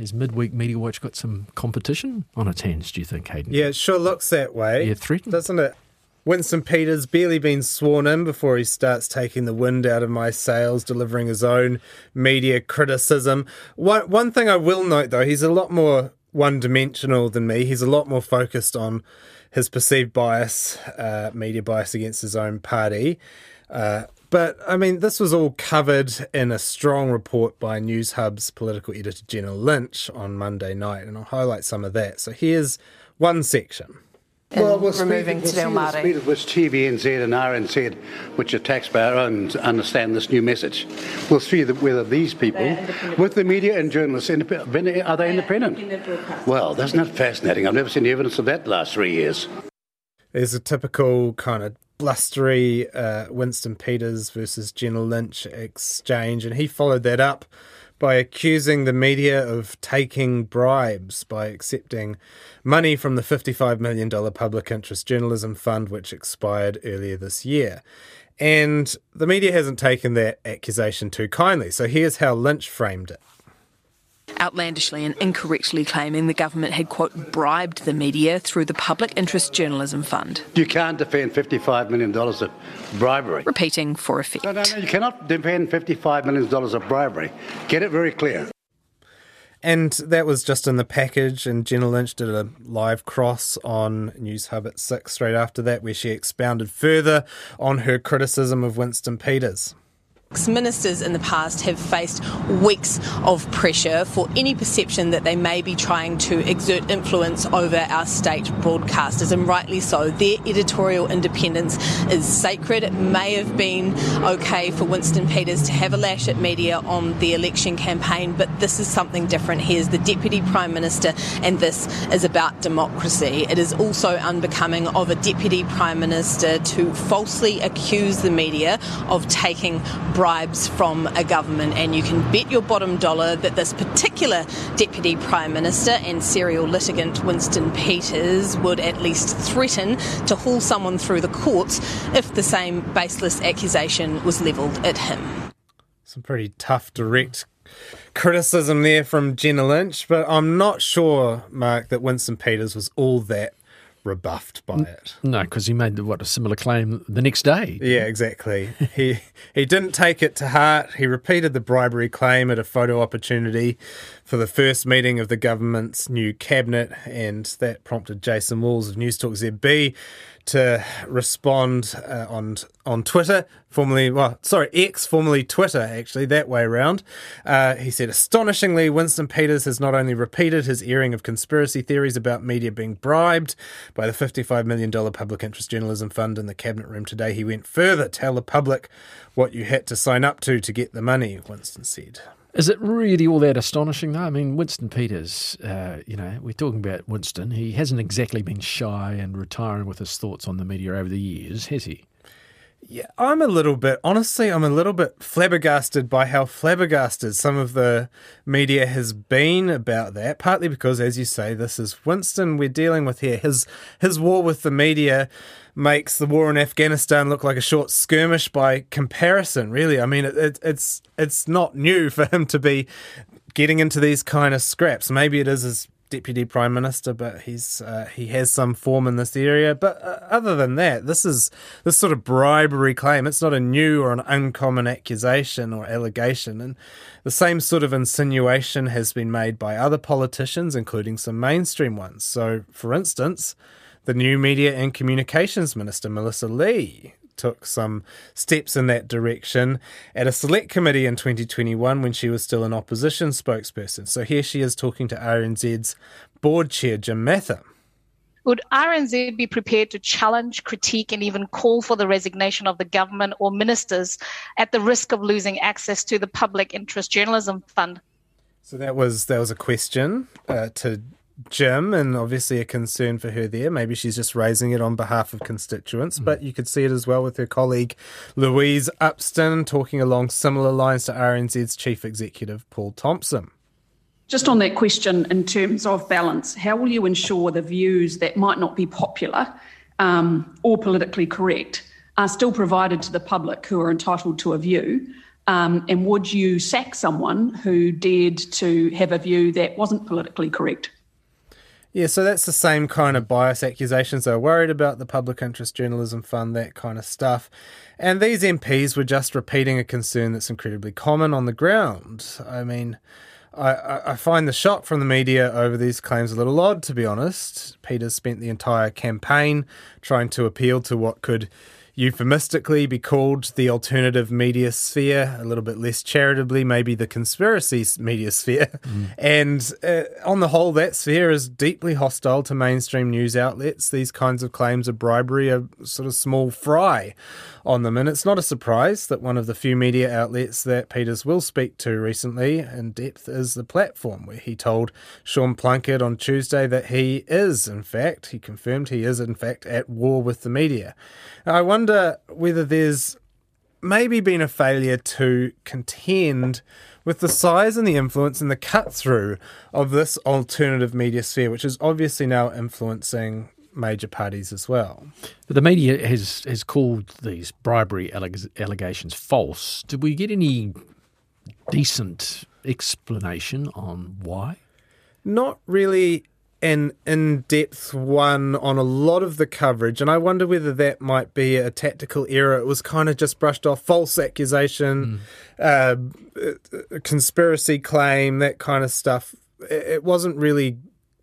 Has Midweek Media Watch got some competition on its hands, do you think, Hayden? Yeah, it sure looks that way. Yeah, threatened. Doesn't it? Winston Peters barely been sworn in before he starts taking the wind out of my sails, delivering his own media criticism. One, one thing I will note, though, he's a lot more one dimensional than me. He's a lot more focused on his perceived bias, uh, media bias against his own party. Uh, but I mean, this was all covered in a strong report by Newshub's political editor Jenna Lynch on Monday night, and I'll highlight some of that. So here's one section. Well, we'll removing speed, we'll see the speed at which TVNZ and RNZ, which are taxpayer owned, understand this new message. We'll see that whether these people, with the media and journalists, indep- are they independent? Well, that's not fascinating. I've never seen the evidence of that the last three years. There's a typical kind of blustery uh, Winston Peters versus Jenna Lynch exchange, and he followed that up by accusing the media of taking bribes by accepting money from the $55 million public interest journalism fund, which expired earlier this year. And the media hasn't taken that accusation too kindly. So here's how Lynch framed it outlandishly and incorrectly claiming the government had, quote, bribed the media through the Public Interest Journalism Fund. You can't defend $55 million of bribery. Repeating for effect. No, no, no, you cannot defend $55 million of bribery. Get it very clear. And that was just in the package, and Jenna Lynch did a live cross on Newshub at 6 straight after that, where she expounded further on her criticism of Winston Peters. Ministers in the past have faced weeks of pressure for any perception that they may be trying to exert influence over our state broadcasters, and rightly so. Their editorial independence is sacred. It may have been okay for Winston Peters to have a lash at media on the election campaign, but this is something different. He is the Deputy Prime Minister, and this is about democracy. It is also unbecoming of a Deputy Prime Minister to falsely accuse the media of taking bribes from a government, and you can bet your bottom dollar that this particular Deputy Prime Minister and serial litigant Winston Peters would at least threaten to haul someone through the courts if the same baseless accusation was levelled at him. Some pretty tough, direct criticism there from Jenna Lynch, but I'm not sure, Mark, that Winston Peters was all that rebuffed by it. No, because he made what a similar claim the next day. Yeah, exactly. he he didn't take it to heart. He repeated the bribery claim at a photo opportunity for the first meeting of the government's new cabinet, and that prompted Jason Walls of Newstalk ZB to respond uh, on on Twitter, formerly well, sorry, X, formerly Twitter, actually that way around. Uh, he said, astonishingly, Winston Peters has not only repeated his airing of conspiracy theories about media being bribed by the $55 million public interest journalism fund in the cabinet room today, he went further. Tell the public what you had to sign up to to get the money. Winston said. Is it really all that astonishing, though? I mean, Winston Peters, uh, you know, we're talking about Winston. He hasn't exactly been shy and retiring with his thoughts on the media over the years, has he? Yeah, I'm a little bit, honestly, I'm a little bit flabbergasted by how flabbergasted some of the media has been about that. Partly because, as you say, this is Winston we're dealing with here. His his war with the media makes the war in Afghanistan look like a short skirmish by comparison. Really, I mean, it, it, it's it's not new for him to be getting into these kind of scraps. Maybe it is his deputy prime minister, but he's uh, he has some form in this area. But uh, other than that, this is this sort of bribery claim. It's not a new or an uncommon accusation or allegation, and the same sort of insinuation has been made by other politicians, including some mainstream ones. So, for instance. The new media and communications minister, Melissa Lee, took some steps in that direction at a select committee in 2021 when she was still an opposition spokesperson. So here she is talking to RNZ's board chair, Jim Mather. Would RNZ be prepared to challenge, critique, and even call for the resignation of the government or ministers at the risk of losing access to the Public Interest Journalism Fund? So that was that was a question uh, to Jim, and obviously a concern for her there. Maybe she's just raising it on behalf of constituents, mm. but you could see it as well with her colleague Louise Upston talking along similar lines to RNZ's chief executive Paul Thompson. Just on that question, in terms of balance, how will you ensure the views that might not be popular um, or politically correct are still provided to the public who are entitled to a view? Um, and would you sack someone who dared to have a view that wasn't politically correct? Yeah, so that's the same kind of bias accusations. They were worried about the Public Interest Journalism Fund, that kind of stuff. And these MPs were just repeating a concern that's incredibly common on the ground. I mean, I, I find the shock from the media over these claims a little odd, to be honest. Peter spent the entire campaign trying to appeal to what could euphemistically be called the alternative media sphere, a little bit less charitably, maybe the conspiracy media sphere. Mm. And uh, on the whole, that sphere is deeply hostile to mainstream news outlets. These kinds of claims of bribery are sort of small fry on them. And it's not a surprise that one of the few media outlets that Peters will speak to recently in depth is the platform, where he told Sean Plunket on Tuesday that he is, in fact, he confirmed he is, in fact, at war with the media. Now, I wonder whether there's maybe been a failure to contend with the size and the influence and the cut through of this alternative media sphere, which is obviously now influencing major parties as well. But the media has has called these bribery allegations false. Did we get any decent explanation on why? Not really an in depth one on a lot of the coverage, and I wonder whether that might be a tactical error. It was kind of just brushed off false accusation, mm. uh, conspiracy claim, that kind of stuff. It wasn't really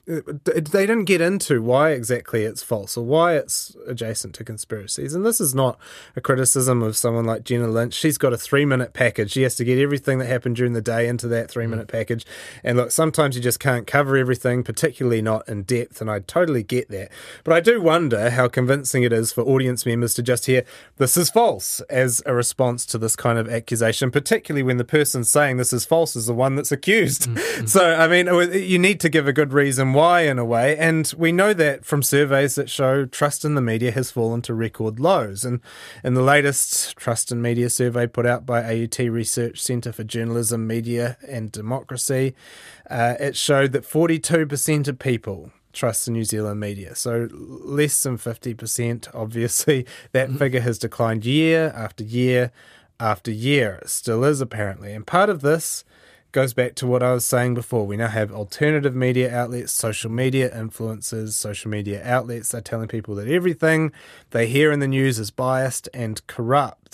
they didn't get into why exactly it's false or why it's adjacent to conspiracies. And this is not a criticism of someone like Jenna Lynch. She's got a three minute package. She has to get everything that happened during the day into that three minute mm. package. And look, sometimes you just can't cover everything, particularly not in depth. And I totally get that. But I do wonder how convincing it is for audience members to just hear this is false as a response to this kind of accusation, particularly when the person saying this is false is the one that's accused. Mm-hmm. So, I mean, you need to give a good reason why in a way. And we know that from surveys that show trust in the media has fallen to record lows. And in the latest Trust in Media survey put out by AUT Research Centre for Journalism, Media and Democracy, uh, it showed that 42% of people trust the New Zealand media. So less than 50%, obviously. That mm-hmm. figure has declined year after year after year. It still is, apparently. And part of this goes back to what I was saying before. We now have alternative media outlets, social media influencers, social media outlets. They're telling people that everything they hear in the news is biased and corrupt.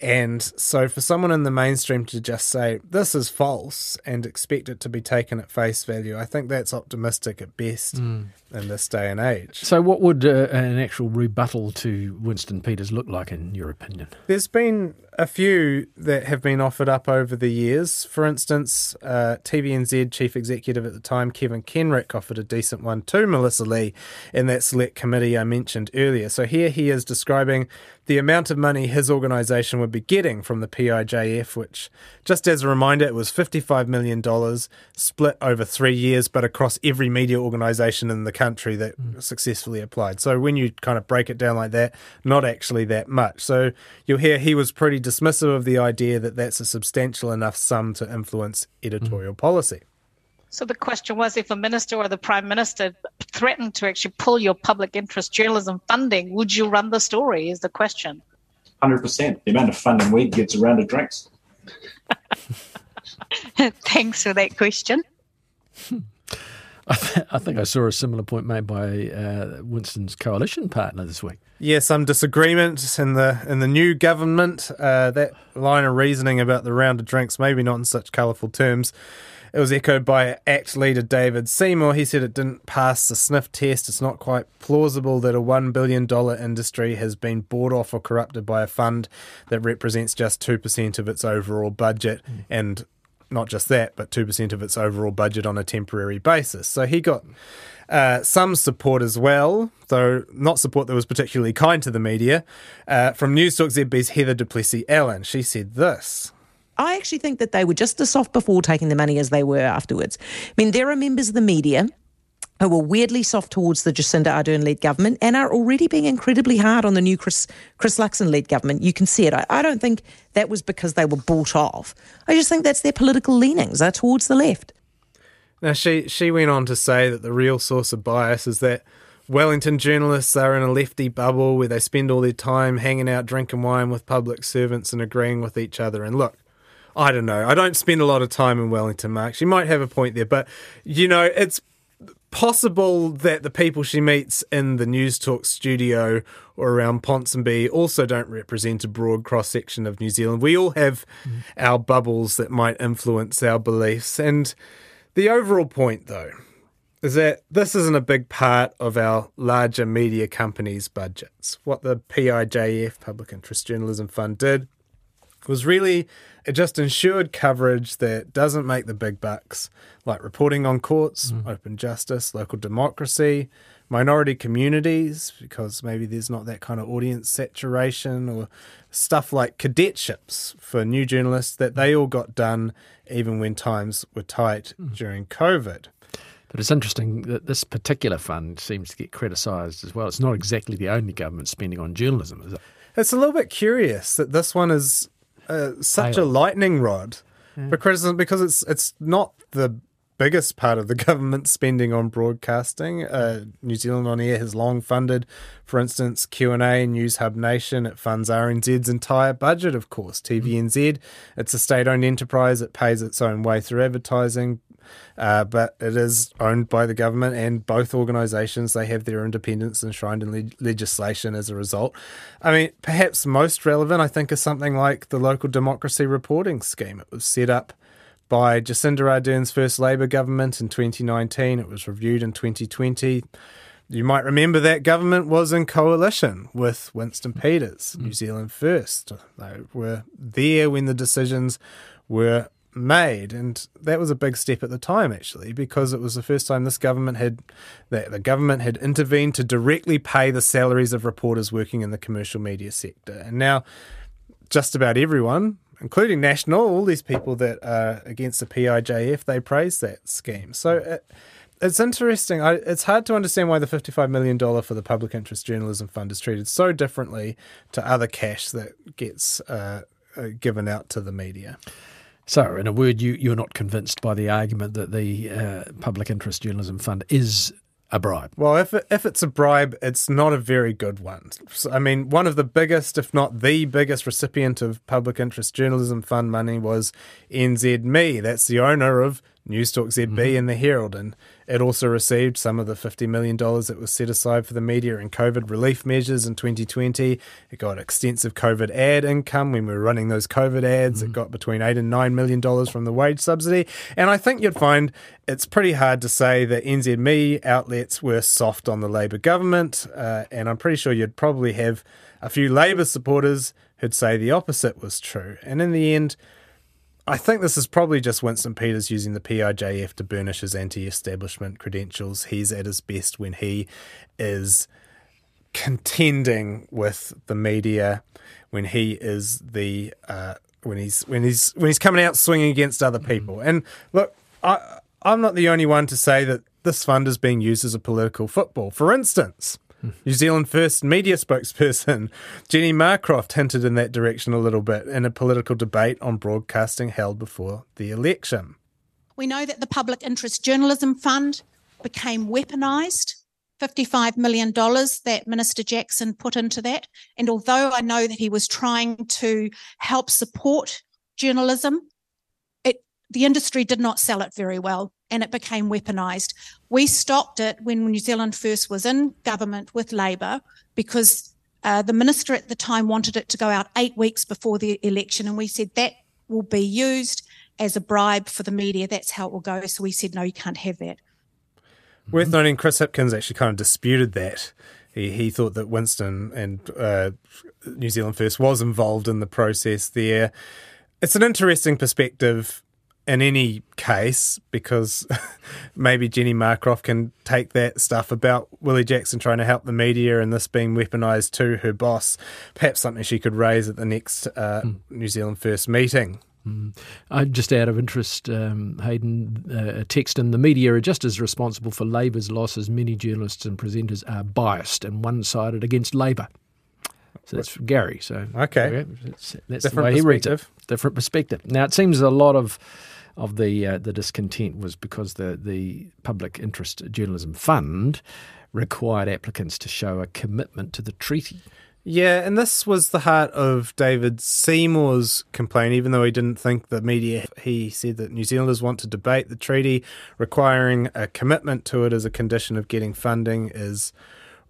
And so, for someone in the mainstream to just say, this is false, and expect it to be taken at face value, I think that's optimistic at best mm. in this day and age. So, what would uh, an actual rebuttal to Winston Peters look like, in your opinion? There's been a few that have been offered up over the years. For instance, uh, TVNZ chief executive at the time, Kevin Kenrick, offered a decent one to Melissa Lee in that select committee I mentioned earlier. So, here he is describing the amount of money his organisation would be getting from the PIJF, which, just as a reminder, it was $55 million split over three years, but across every media organisation in the country that mm. successfully applied. So when you kind of break it down like that, not actually that much. So you'll hear he was pretty dismissive of the idea that that's a substantial enough sum to influence editorial mm. policy. So the question was if a minister or the prime minister threatened to actually pull your public interest journalism funding, would you run the story? Is the question. 100%. The amount of funding we get around to drinks. Thanks for that question. I, th- I, think I saw a similar point made by uh, Winston's coalition partner this week. Yeah, some disagreement in the in the new government. Uh, that line of reasoning about the round of drinks, maybe not in such colourful terms, it was echoed by ACT leader David Seymour. He said it didn't pass the sniff test. It's not quite plausible that a $1 billion industry has been bought off or corrupted by a fund that represents just 2% of its overall budget. Mm. And not just that, but 2% of its overall budget on a temporary basis. So he got uh, some support as well, though not support that was particularly kind to the media, uh, from Newstalk ZB's Heather du Plessis-Allen. She said this. I actually think that they were just as soft before taking the money as they were afterwards. I mean, there are members of the media who were weirdly soft towards the Jacinda Ardern led government and are already being incredibly hard on the new Chris, Chris Luxon led government. You can see it. I, I, don't think that was because they were bought off. I just think that's their political leanings are towards the left. Now, she, she went on to say that the real source of bias is that Wellington journalists are in a lefty bubble where they spend all their time hanging out, drinking wine with public servants and agreeing with each other. And look, I don't know. I don't spend a lot of time in Wellington, Mark. She might have a point there, but you know, it's possible that the people she meets in the Newstalk studio or around Ponsonby also don't represent a broad cross section of New Zealand. We all have mm. our bubbles that might influence our beliefs. And the overall point, though, is that this isn't a big part of our larger media companies' budgets. What the PIJF, Public Interest Journalism Fund, did was really it just ensured coverage that doesn't make the big bucks, like reporting on courts, mm. open justice, local democracy, minority communities, because maybe there's not that kind of audience saturation, or stuff like cadetships for new journalists that they all got done even when times were tight mm. during COVID. But it's interesting that this particular fund seems to get criticised as well. It's not exactly the only government spending on journalism, is it? It's a little bit curious that this one is uh, such a lightning rod yeah. criticism because it's it's not the biggest part of the government spending on broadcasting. Uh, New Zealand On Air has long funded, for instance, Q and A, Newshub Nation. It funds RNZ's entire budget, of course. TVNZ, it's a state-owned enterprise. It pays its own way through advertising, uh, but it is owned by the government, and both organisations they have their independence enshrined in le- legislation as a result. I mean, perhaps most relevant, I think, is something like the local democracy reporting scheme. It was set up by Jacinda Ardern's first Labor government in 2019. It was reviewed in 2020. You might remember that government was in coalition with Winston Peters, New Zealand First. They were there when the decisions were made, and that was a big step at the time, actually, because it was the first time this government had that the government had intervened to directly pay the salaries of reporters working in the commercial media sector, and now just about everyone, including National, all these people that are against the PIJF, they praise that scheme. So. It, it's interesting. I, it's hard to understand why the $55 million for the Public Interest Journalism Fund is treated so differently to other cash that gets uh, uh, given out to the media. So, in a word, you, you're not convinced by the argument that the uh, Public Interest Journalism Fund is a bribe. Well, if it, if it's a bribe, it's not a very good one. So, I mean, one of the biggest, if not the biggest, recipient of public interest journalism fund money was NZME. That's the owner of Newstalk ZB mm-hmm. and the Herald, and it also received some of the $50 million that was set aside for the media in COVID relief measures in 2020. It got extensive COVID ad income when we were running those COVID ads. Mm-hmm. It got between 8 and $9 million from the wage subsidy. And I think you'd find it's pretty hard to say that NZME outlets were soft on the Labour government. Uh, and I'm pretty sure you'd probably have a few Labour supporters who'd say the opposite was true. And in the end, I think this is probably just Winston Peters using the PIJF to burnish his anti establishment credentials. He's at his best when he is contending with the media, when he is the. Uh, when he's when he's when he's coming out swinging against other people, mm. and look, I I'm not the only one to say that this fund is being used as a political football. For instance, New Zealand First media spokesperson Jenny Marcroft hinted in that direction a little bit in a political debate on broadcasting held before the election. We know that the Public Interest Journalism Fund became weaponised. $55 million that Minister Jackson put into that. And although I know that he was trying to help support journalism, the industry did not sell it very well and it became weaponised. We stopped it when New Zealand First was in government with Labour because uh, the minister at the time wanted it to go out eight weeks before the election, and we said that will be used as a bribe for the media. That's how it will go. So we said, no, you can't have that. Worth noting, Chris Hipkins actually kind of disputed that. He, he thought that Winston and uh, New Zealand First was involved in the process there. It's an interesting perspective in any case, because maybe Jenny Marcroft can take that stuff about Willie Jackson trying to help the media and this being weaponised to her boss, perhaps something she could raise at the next uh, mm. New Zealand First meeting. Mm. Uh, just out of interest, um, Hayden, uh, a text in the media are just as responsible for Labour's losses. Many journalists and presenters are biased and one sided against Labour. So that's Gary. So okay, that's, that's the way he reads it. Different perspective. Now it seems a lot of of the uh, the discontent was because the the Public Interest Journalism Fund required applicants to show a commitment to the treaty. Yeah, and this was the heart of David Seymour's complaint, even though he didn't think the media. He said that New Zealanders want to debate the treaty, requiring a commitment to it as a condition of getting funding is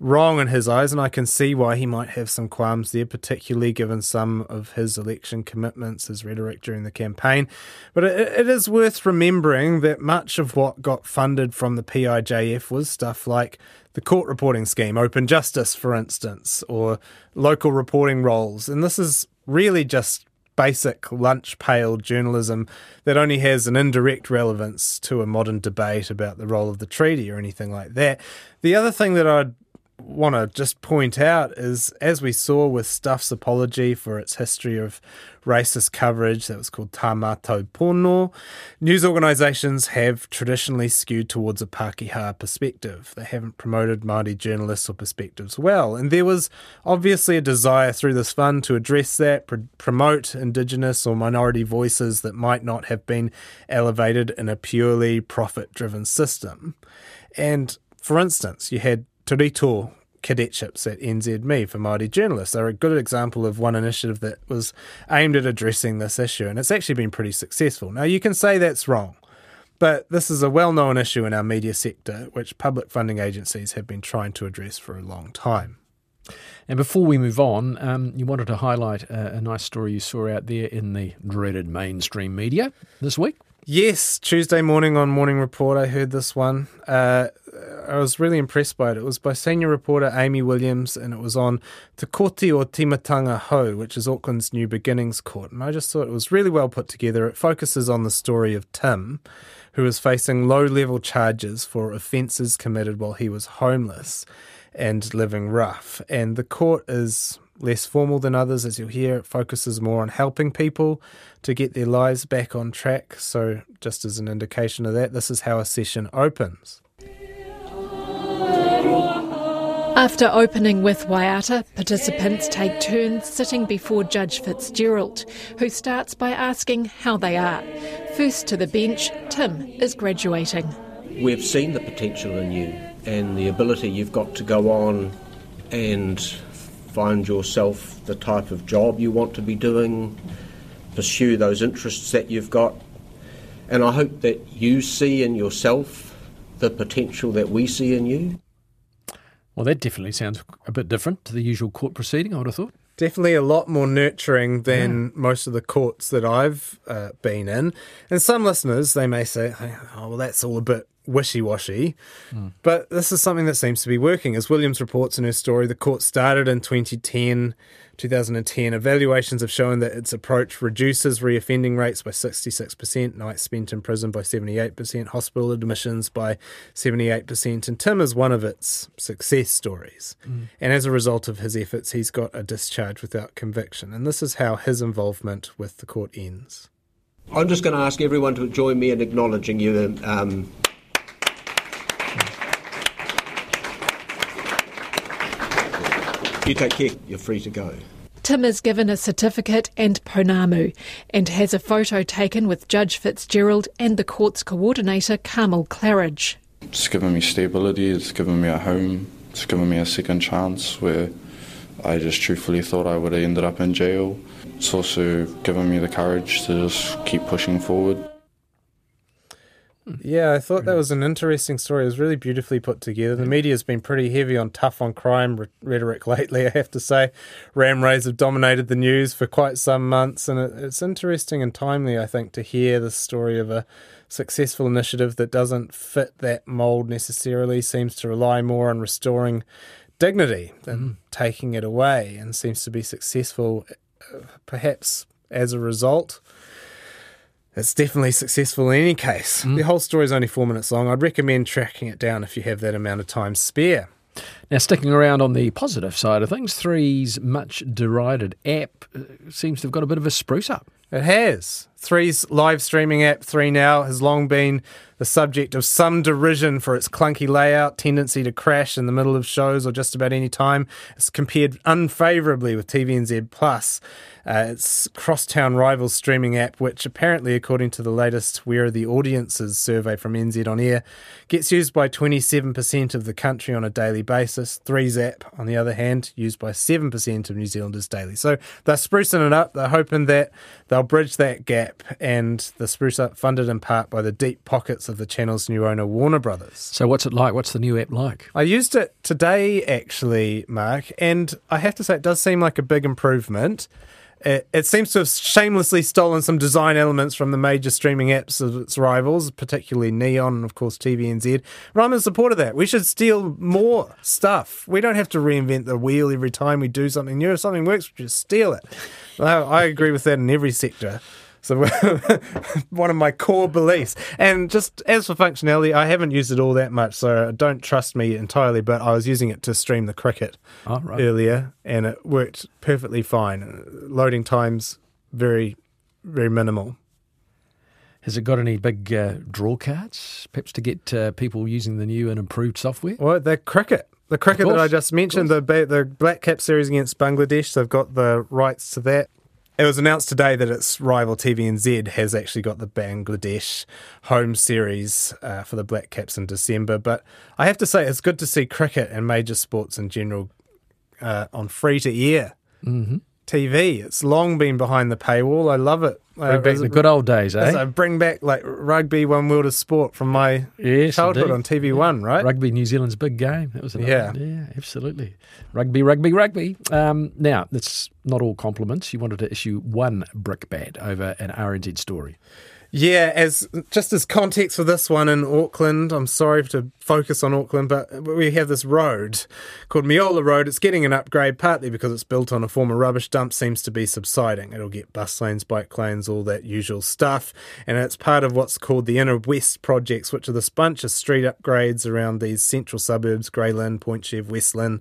wrong in his eyes, and I can see why he might have some qualms there, particularly given some of his election commitments, his rhetoric during the campaign. But it, it is worth remembering that much of what got funded from the PIJF was stuff like the court reporting scheme, open justice, for instance, or local reporting roles. And this is really just basic lunch pail journalism that only has an indirect relevance to a modern debate about the role of the treaty or anything like that. The other thing that I'd want to just point out is, as we saw with Stuff's apology for its history of racist coverage that was called Tā Mātou Pono, news organisations have traditionally skewed towards a Pākehā perspective. They haven't promoted Māori journalists or perspectives well. And there was obviously a desire through this fund to address that, pr- promote Indigenous or minority voices that might not have been elevated in a purely profit driven system. And for instance, you had Te Rito cadetships at NZME for Māori journalists. They're a good example of one initiative that was aimed at addressing this issue, and it's actually been pretty successful. Now, you can say that's wrong, but this is a well known issue in our media sector, which public funding agencies have been trying to address for a long time. And before we move on, um, you wanted to highlight a, a nice story you saw out there in the dreaded mainstream media this week. Yes, Tuesday morning on Morning Report, I heard this one. Uh, I was really impressed by it. It was by senior reporter Amy Williams, and it was on Te Kooti o Timatanga Hou, which is Auckland's New Beginnings Court. And I just thought it was really well put together. It focuses on the story of Tim, who is facing low level charges for offences committed while he was homeless and living rough. And the court is less formal than others, as you'll hear. It focuses more on helping people to get their lives back on track. So, just as an indication of that, this is how a session opens. After opening with Waiata, participants take turns sitting before Judge Fitzgerald, who starts by asking how they are. First to the bench, Tim is graduating. We've seen the potential in you and the ability you've got to go on and find yourself the type of job you want to be doing, pursue those interests that you've got. And I hope that you see in yourself the potential that we see in you. Well, that definitely sounds a bit different to the usual court proceeding, I would have thought. Definitely a lot more nurturing than yeah. most of the courts that I've uh, been in. And some listeners, they may say, oh, well, that's all a bit wishy washy. Mm. But this is something that seems to be working. As Williams reports in her story, the court started in 2010, 2010. Evaluations have shown that its approach reduces reoffending rates by 66%, nights spent in prison by 78%, hospital admissions by 78%. And Tim is one of its success stories. Mm. And as a result of his efforts, he's got a discharge without conviction. And this is how his involvement with the court ends. I'm just going to ask everyone to join me in acknowledging you. Um, You take care. You're free to go. Tim is given a certificate and pounamu and has a photo taken with Judge Fitzgerald and the court's coordinator, Carmel Claridge. It's given me stability, it's given me a home, it's given me a second chance where I just truthfully thought I would have ended up in jail. It's also given me the courage to just keep pushing forward. Yeah, I thought that was an interesting story. It was really beautifully put together. The media's been pretty heavy on tough on crime re- rhetoric lately, I have to say. Ram rays have dominated the news for quite some months, and it, it's interesting and timely, I think, to hear the story of a successful initiative that doesn't fit that mold necessarily, seems to rely more on restoring dignity than mm. taking it away, and seems to be successful, uh, perhaps as a result it's definitely successful in any case. Mm. The whole story is only four minutes long. I'd recommend tracking it down if you have that amount of time spare. Now, sticking around on the positive side of things, Three's much derided app uh, seems to have got a bit of a spruce up. It has. Three's live streaming app, ThreeNow, has long been the subject of some derision for its clunky layout, tendency to crash in the middle of shows or just about any time. It's compared unfavourably with TVNZ Plus. Uh, it's crosstown rival streaming app, which apparently, according to the latest Where Are the Audiences survey from NZ On Air, gets used by 27% of the country on a daily basis. Three's app, on the other hand, used by 7% of New Zealanders daily. So they're sprucing it up. They're hoping that they'll bridge that gap, and the spruce up funded in part by the deep pockets of the channel's new owner, Warner Brothers. So, what's it like? What's the new app like? I used it today, actually, Mark, and I have to say it does seem like a big improvement. It, it, seems to have shamelessly stolen some design elements from the major streaming apps of its rivals, particularly Neon and, of course, TVNZ. But I'm in support of that. We should steal more stuff. We don't have to reinvent the wheel every time we do something new. If something works, we just steal it. I agree with that in every sector. So one of my core beliefs. And just as for functionality, I haven't used it all that much, so don't trust me entirely. But I was using it to stream the cricket oh, right. earlier, and it worked perfectly fine. Loading times very, very minimal. Has it got any big uh, draw cards, perhaps to get uh, people using the new and improved software? Well, the cricket. The cricket that I just mentioned, the the Black Cap series against Bangladesh, they've got the rights to that. It was announced today that its rival TVNZ has actually got the Bangladesh home series uh, for the Black Caps in December. But I have to say, it's good to see cricket and major sports in general uh, on free to air. Mm-hmm. TV. It's long been behind the paywall. I love it. Bring uh, back the good old days, eh? I bring back like rugby, one world of sport from my yes, childhood indeed. on TV One, right? Rugby, New Zealand's big game. That was another, yeah, yeah, absolutely. Rugby, rugby, rugby. Um, now, that's not all compliments. You wanted to issue one brickbat over an RNZ story. Yeah, as just as context for this one in Auckland, I'm sorry to focus on Auckland, but we have this road called Meola Road. It's getting an upgrade partly because it's built on a former rubbish dump, seems to be subsiding. It'll get bus lanes, bike lanes, all that usual stuff. And it's part of what's called the Inner West projects, which are this bunch of street upgrades around these central suburbs, Grey Lynn, Point Chev, West Lynn.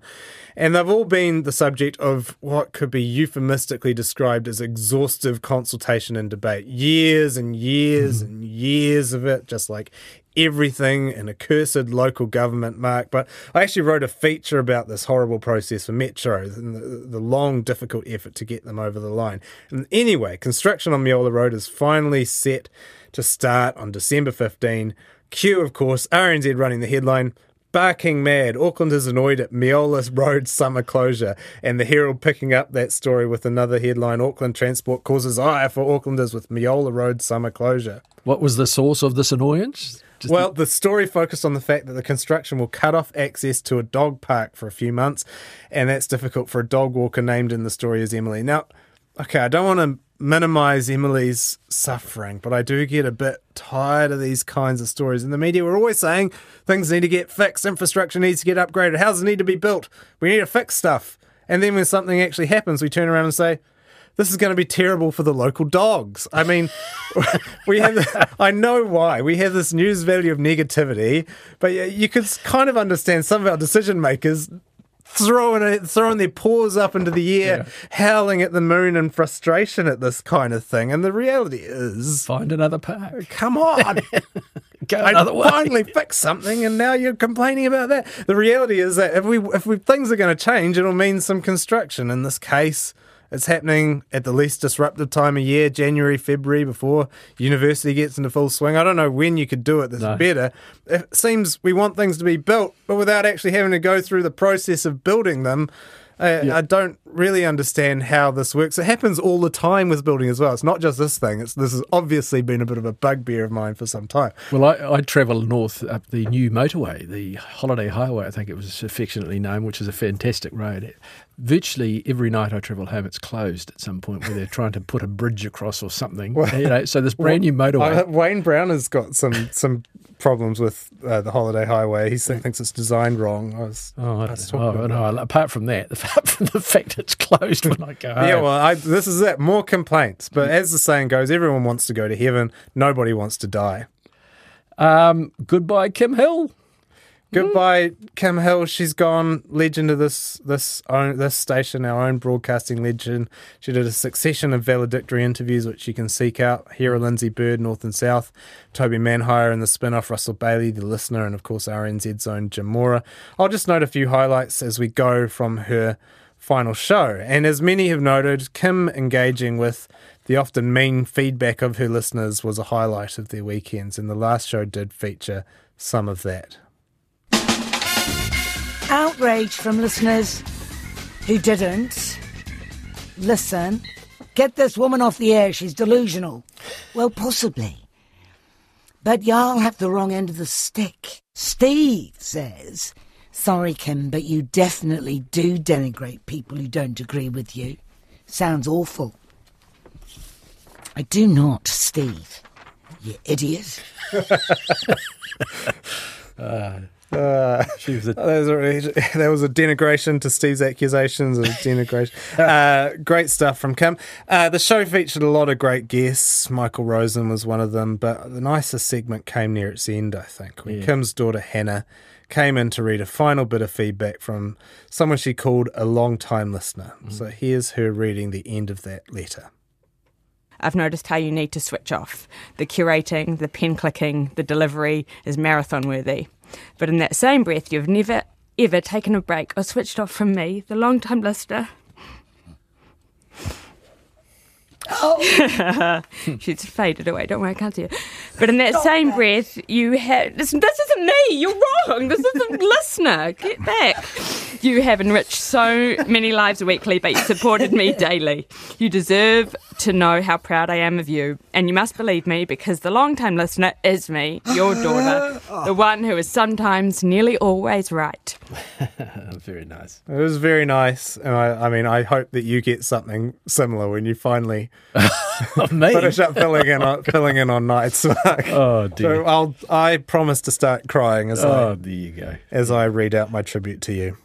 And they've all been the subject of what could be euphemistically described as exhaustive consultation and debate. Years and years mm. and years of it, just like everything in a cursed local government mark. But I actually wrote a feature about this horrible process for Metro and the, the, long, difficult effort to get them over the line. And anyway, construction on Meola Road is finally set to start on December 15. Q, of course, RNZ running the headline barking mad. Auckland is annoyed at Meola Road summer closure, and the Herald picking up that story with another headline: Auckland Transport causes ire for Aucklanders with Meola Road summer closure. What was the source of this annoyance? Just well, the story focused on the fact that the construction will cut off access to a dog park for a few months, and that's difficult for a dog walker named in the story as Emily. Now, okay, I don't want to minimize Emily's suffering, but I do get a bit tired of these kinds of stories. In the media, we're always saying things need to get fixed, infrastructure needs to get upgraded, houses need to be built, we need to fix stuff. And then when something actually happens, we turn around and say, this is going to be terrible for the local dogs. I mean, we have, I know why. We have this news value of negativity, but you could kind of understand some of our decision makers throwing it, throwing their paws up into the air, yeah. howling at the moon in frustration at this kind of thing. And the reality is, find another park. Come on, go another way. Finally fix something, and now you're complaining about that. The reality is that if we if we things are going to change, it'll mean some construction. In this case, it's happening at the least disruptive time of year, January, February, before university gets into full swing. I don't know when you could do it that's no. better. It seems we want things to be built, but without actually having to go through the process of building them. I, yeah. I, don't really understand how this works. It happens all the time with building as well. It's not just this thing. It's this has obviously been a bit of a bugbear of mine for some time. Well, I, I travel north up the new motorway, the Holiday Highway, I think it was affectionately known, which is a fantastic road virtually every night I travel home, it's closed at some point where they're trying to put a bridge across or something. Well, you know, so this brand new motorway. Uh, Wayne Brown has got some some problems with uh, the Holiday Highway. He thinks it's designed wrong. I was, oh, I was oh, no, apart from that, apart from the fact it's closed when I go home. Yeah, well, I, this is it. More complaints. But as the saying goes, everyone wants to go to heaven. Nobody wants to die. Um, goodbye, Kim Hill. Goodbye, Kim Hill. She's gone. Legend of this this own this station, our own broadcasting legend. She did a succession of valedictory interviews, which you can seek out. Here are Lindsay Bird, North and South, Toby Manhire and the spin-off, Russell Baillie, the listener, and of course RNZ's own Jim Mora. I'll just note a few highlights as we go from her final show. And as many have noted, Kim engaging with the often mean feedback of her listeners was a highlight of their weekends, and the last show did feature some of that outrage from listeners who didn't listen. Get this woman off the air, she's delusional. Well, possibly. But y'all have the wrong end of the stick. Steve says, Sorry, Kim, but you definitely do denigrate people who don't agree with you. Sounds awful. I do not, Steve. You idiot. uh. Uh, was a... there, was a, there was a denigration to Steve's accusations of denigration. uh, great stuff from Kim. Uh, the show featured a lot of great guests. Michael Rosen was one of them, but the nicest segment came near its end, I think, when yeah. Kim's daughter Hannah came in to read a final bit of feedback from someone she called a long-time listener. Mm. So here's her reading the end of that letter. I've noticed how you need to switch off. The curating, the pen clicking, the delivery is marathon worthy. But in that same breath, you've never, ever taken a break or switched off from me, the long time listener. Oh. She's faded away. Don't worry, I can't see her. But in that Stop same that. breath, you have. This, this isn't me. You're wrong. This isn't listener. Get back. You have enriched so many lives weekly, but you supported me daily. You deserve to know how proud I am of you. And you must believe me because the long time listener is me, your daughter, the one who is sometimes nearly always right. very nice. It was very nice. And I, I mean, I hope that you get something similar when you finally finish up filling in on, filling in on nights. oh, dear. So I'll, I promise to start crying as oh, I, there you go. as I read out my tribute to you.